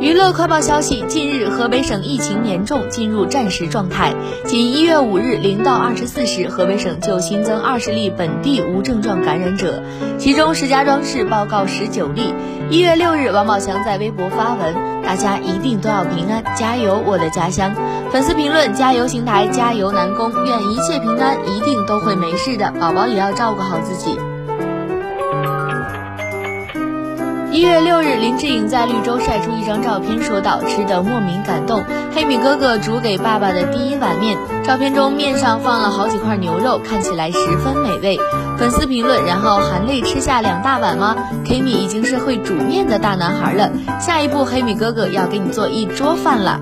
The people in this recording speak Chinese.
娱乐快报消息：近日，河北省疫情严重，进入战时状态。仅一月五日零到二十四时，河北省就新增二十例本地无症状感染者，其中石家庄市报告十九例。一月六日，王宝强在微博发文：“大家一定都要平安，加油，我的家乡！”粉丝评论：“加油邢台，加油南宫，愿一切平安，一定都会没事的，宝宝也要照顾好自己。”一月六日，林志颖在绿洲晒出一张照片，说道：“吃的莫名感动，黑米哥哥煮给爸爸的第一碗面。照片中面上放了好几块牛肉，看起来十分美味。”粉丝评论：“然后含泪吃下两大碗吗？黑米已经是会煮面的大男孩了，下一步黑米哥哥要给你做一桌饭了。”